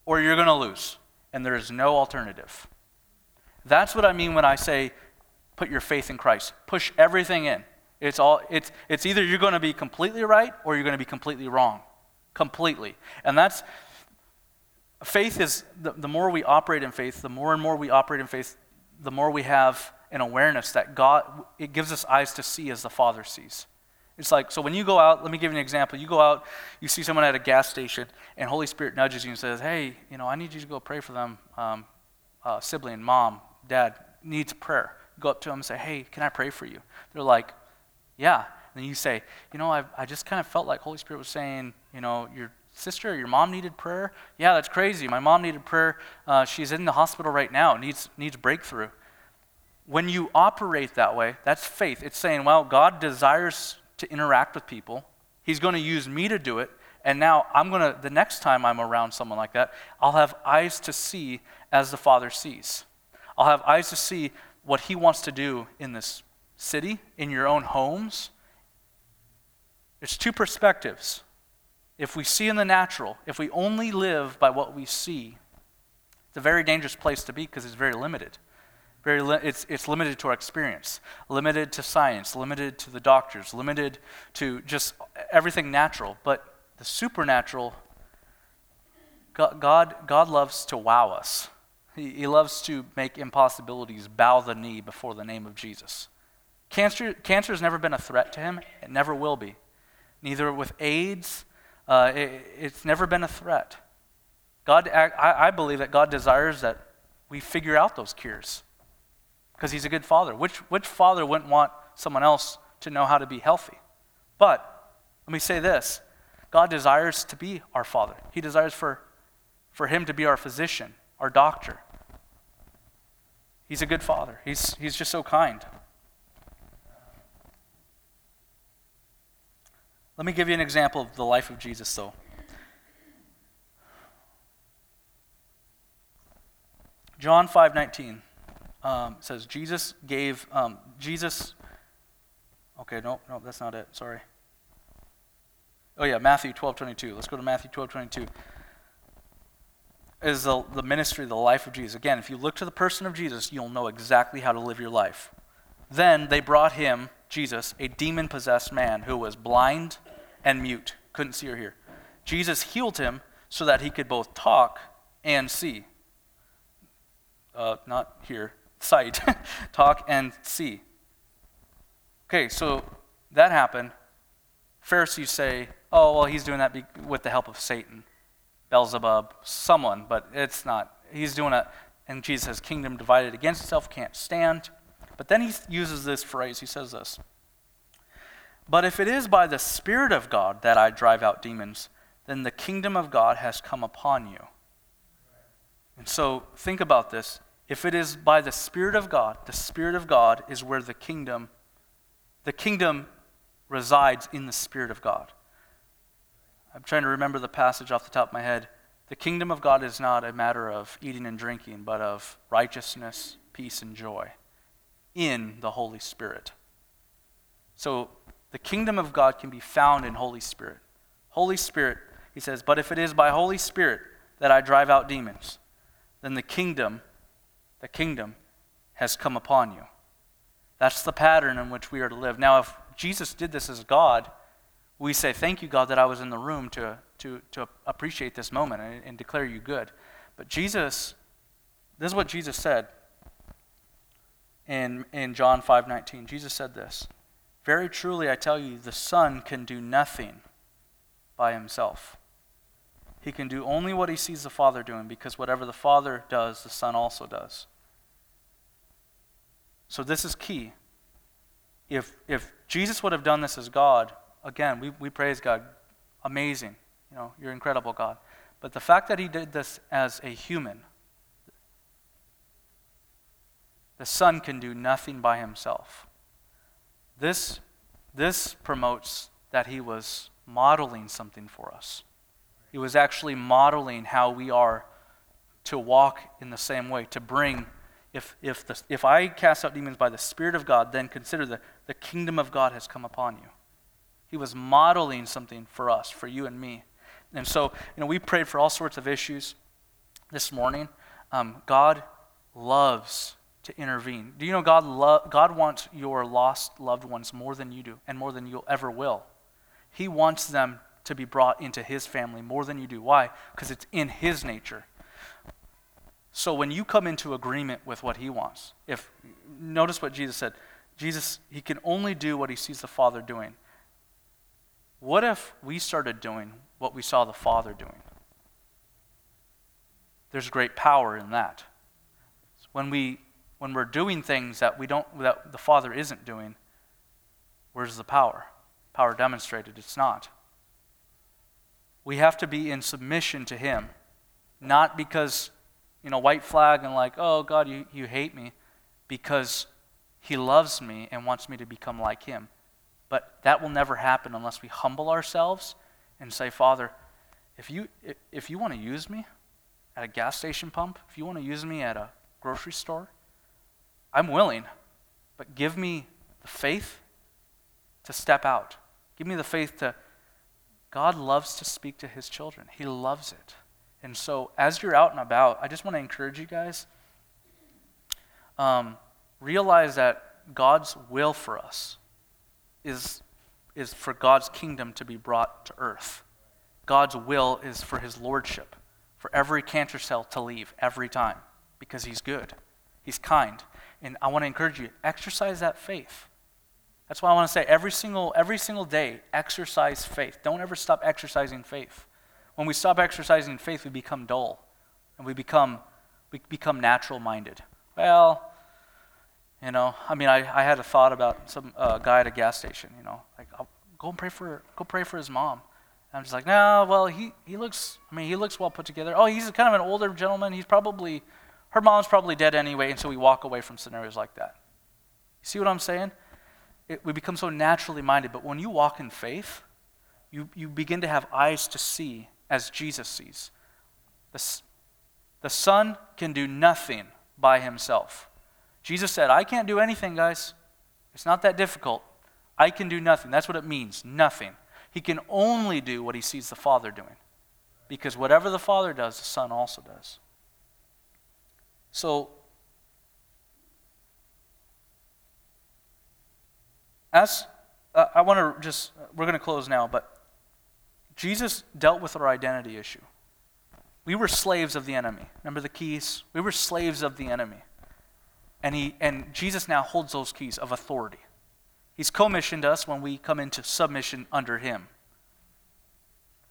or you're going to lose. And there is no alternative. That's what I mean when I say put your faith in Christ. Push everything in. It's, all, it's, it's either you're going to be completely right or you're going to be completely wrong completely. And that's faith is the, the more we operate in faith, the more and more we operate in faith, the more we have an awareness that God, it gives us eyes to see as the Father sees. It's like, so when you go out, let me give you an example. You go out, you see someone at a gas station, and Holy Spirit nudges you and says, hey, you know, I need you to go pray for them. Um, uh, sibling, mom, dad needs prayer. Go up to them and say, hey, can I pray for you? They're like, yeah. And you say, you know, I, I just kind of felt like Holy Spirit was saying, you know, your sister or your mom needed prayer. Yeah, that's crazy. My mom needed prayer. Uh, she's in the hospital right now, needs, needs breakthrough. When you operate that way, that's faith. It's saying, well, God desires to interact with people. He's going to use me to do it. And now I'm going to, the next time I'm around someone like that, I'll have eyes to see as the Father sees. I'll have eyes to see what He wants to do in this city, in your own homes, it's two perspectives. If we see in the natural, if we only live by what we see, it's a very dangerous place to be because it's very limited. Very li- it's, it's limited to our experience, limited to science, limited to the doctors, limited to just everything natural. But the supernatural, God, God, loves to wow us. He, he loves to make impossibilities bow the knee before the name of Jesus. Cancer, cancer has never been a threat to him, it never will be neither with AIDS. Uh, it, it's never been a threat. God, I, I believe that God desires that we figure out those cures because He's a good father. Which, which father wouldn't want someone else to know how to be healthy? But let me say this God desires to be our father, He desires for, for Him to be our physician, our doctor. He's a good father, He's, he's just so kind. Let me give you an example of the life of Jesus, though. John 5 19 um, says, Jesus gave, um, Jesus, okay, no, no, that's not it, sorry. Oh, yeah, Matthew 12 22. Let's go to Matthew 12 22. Is the, the ministry, the life of Jesus. Again, if you look to the person of Jesus, you'll know exactly how to live your life. Then they brought him, Jesus, a demon possessed man who was blind and mute, couldn't see or hear. Jesus healed him so that he could both talk and see. Uh, not hear, sight, [LAUGHS] talk and see. Okay, so that happened. Pharisees say, oh, well, he's doing that with the help of Satan, Beelzebub, someone, but it's not. He's doing it, and Jesus says, kingdom divided against itself can't stand. But then he uses this phrase. He says this But if it is by the Spirit of God that I drive out demons, then the kingdom of God has come upon you. And so think about this. If it is by the Spirit of God, the Spirit of God is where the kingdom, the kingdom resides in the Spirit of God. I'm trying to remember the passage off the top of my head. The kingdom of God is not a matter of eating and drinking, but of righteousness, peace, and joy in the Holy Spirit. So the kingdom of God can be found in Holy Spirit. Holy Spirit, he says, but if it is by Holy Spirit that I drive out demons, then the kingdom, the kingdom has come upon you. That's the pattern in which we are to live. Now, if Jesus did this as God, we say, Thank you, God, that I was in the room to, to, to appreciate this moment and, and declare you good. But Jesus, this is what Jesus said in, in John 5 19. Jesus said this Very truly, I tell you, the Son can do nothing by himself. He can do only what he sees the Father doing, because whatever the Father does, the Son also does. So, this is key. If, if Jesus would have done this as God, again, we, we praise God. Amazing. You know, you're incredible, God. But the fact that he did this as a human, the Son can do nothing by himself. This, this promotes that he was modeling something for us. He was actually modeling how we are to walk in the same way, to bring, if, if, the, if I cast out demons by the Spirit of God, then consider that the kingdom of God has come upon you. He was modeling something for us, for you and me. And so, you know, we prayed for all sorts of issues this morning. Um, God loves to intervene. Do you know God, lo- God wants your lost loved ones more than you do and more than you'll ever will? He wants them to be brought into His family more than you do. Why? Because it's in His nature. So when you come into agreement with what He wants, if notice what Jesus said, Jesus, He can only do what He sees the Father doing. What if we started doing what we saw the Father doing? There's great power in that. When we when we're doing things that we don't that the Father isn't doing, where's the power? Power demonstrated, it's not. We have to be in submission to Him, not because, you know, white flag and like, oh God, you, you hate me, because He loves me and wants me to become like Him. But that will never happen unless we humble ourselves and say, Father, if you, if you want to use me at a gas station pump, if you want to use me at a grocery store, I'm willing, but give me the faith to step out. Give me the faith to. God loves to speak to his children, he loves it. And so, as you're out and about, I just want to encourage you guys um, realize that God's will for us is, is for God's kingdom to be brought to earth. God's will is for his lordship, for every cancer cell to leave every time because he's good, he's kind. And I want to encourage you, exercise that faith. That's why I want to say every single, every single day, exercise faith. Don't ever stop exercising faith. When we stop exercising faith, we become dull and we become, we become natural minded. Well, you know, I mean, I, I had a thought about some uh, guy at a gas station, you know, like, I'll go and pray for, go pray for his mom. And I'm just like, no, well, he, he looks, I mean, he looks well put together. Oh, he's kind of an older gentleman. He's probably, her mom's probably dead anyway, and so we walk away from scenarios like that. You see what I'm saying? It, we become so naturally minded, but when you walk in faith, you, you begin to have eyes to see as Jesus sees. The, the Son can do nothing by himself. Jesus said, I can't do anything, guys. It's not that difficult. I can do nothing. That's what it means nothing. He can only do what he sees the Father doing. Because whatever the Father does, the Son also does. So, as uh, I want to just, we're going to close now, but Jesus dealt with our identity issue. We were slaves of the enemy. Remember the keys? We were slaves of the enemy. And, he, and Jesus now holds those keys of authority. He's commissioned us when we come into submission under Him.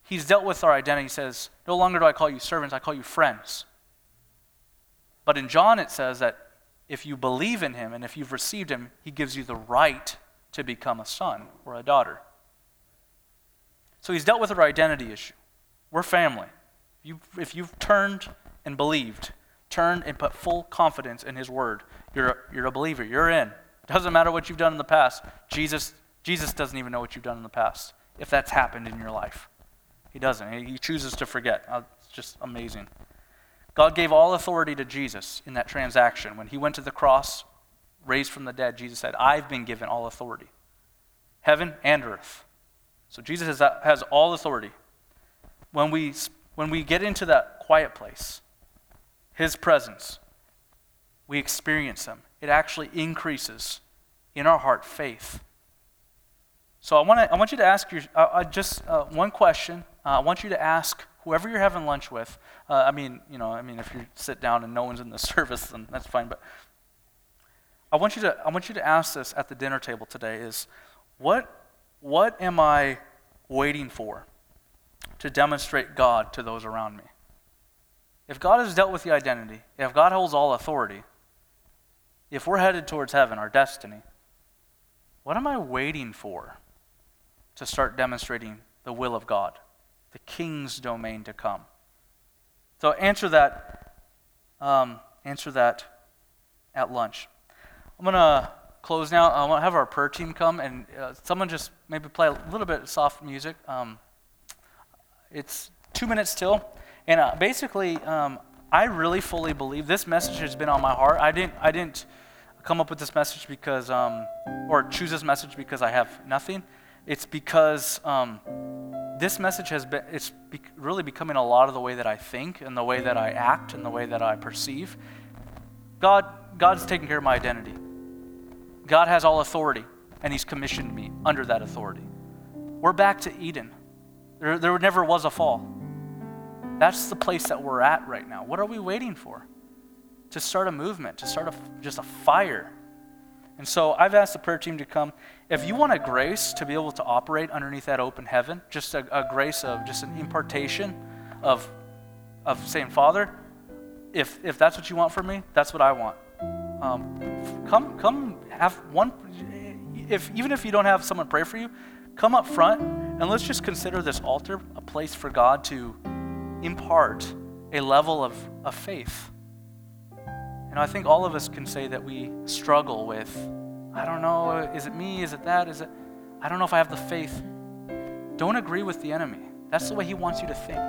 He's dealt with our identity. He says, No longer do I call you servants, I call you friends. But in John, it says that if you believe in Him and if you've received Him, He gives you the right to become a son or a daughter. So He's dealt with our identity issue. We're family. You, if you've turned and believed, turned and put full confidence in His Word, you're a, you're a believer. You're in. It Doesn't matter what you've done in the past. Jesus, Jesus doesn't even know what you've done in the past, if that's happened in your life. He doesn't. He chooses to forget. Uh, it's just amazing. God gave all authority to Jesus in that transaction. When he went to the cross, raised from the dead, Jesus said, I've been given all authority, heaven and earth. So Jesus has, has all authority. When we, when we get into that quiet place, his presence, we experience him it actually increases in our heart faith. So I want to I want you to ask your uh, uh, just uh, one question. Uh, I want you to ask whoever you're having lunch with. Uh, I mean, you know, I mean, if you sit down and no one's in the [LAUGHS] service, then that's fine. But I want you to I want you to ask this at the dinner table today: is what what am I waiting for to demonstrate God to those around me? If God has dealt with the identity, if God holds all authority, if we're headed towards heaven, our destiny, what am I waiting for to start demonstrating the will of God, the king's domain to come? So answer that. Um, answer that at lunch. I'm gonna close now. I want to have our prayer team come and uh, someone just maybe play a little bit of soft music. Um, it's two minutes till, and uh, basically, um, I really fully believe this message has been on my heart. I didn't, I didn't come up with this message because, um, or choose this message because I have nothing. It's because um, this message has been, it's be- really becoming a lot of the way that I think and the way that I act and the way that I perceive. God, God's taking care of my identity. God has all authority, and He's commissioned me under that authority. We're back to Eden. There, there never was a fall. That's the place that we're at right now. What are we waiting for? To start a movement, to start a, just a fire. And so I've asked the prayer team to come. If you want a grace to be able to operate underneath that open heaven, just a, a grace of just an impartation of, of saying, Father, if, if that's what you want from me, that's what I want. Um, come, come have one, if, even if you don't have someone pray for you, come up front and let's just consider this altar a place for God to impart a level of, of faith. And I think all of us can say that we struggle with, I don't know, is it me? Is it that? Is it, I don't know if I have the faith. Don't agree with the enemy. That's the way he wants you to think.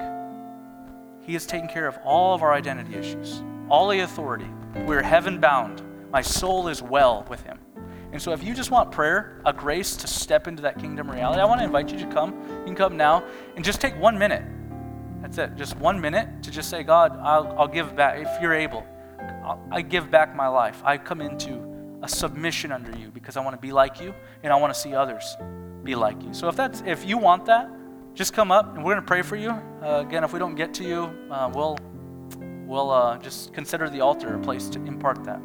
He has taken care of all of our identity issues, all the authority. We're heaven bound. My soul is well with him. And so, if you just want prayer, a grace to step into that kingdom reality, I want to invite you to come. You can come now and just take one minute that's it. Just one minute to just say, God, I'll, I'll give back. If you're able, I'll, I give back my life. I come into a submission under you because I want to be like you and I want to see others be like you. So if that's if you want that, just come up and we're going to pray for you. Uh, again, if we don't get to you, uh, we'll we'll uh, just consider the altar a place to impart that.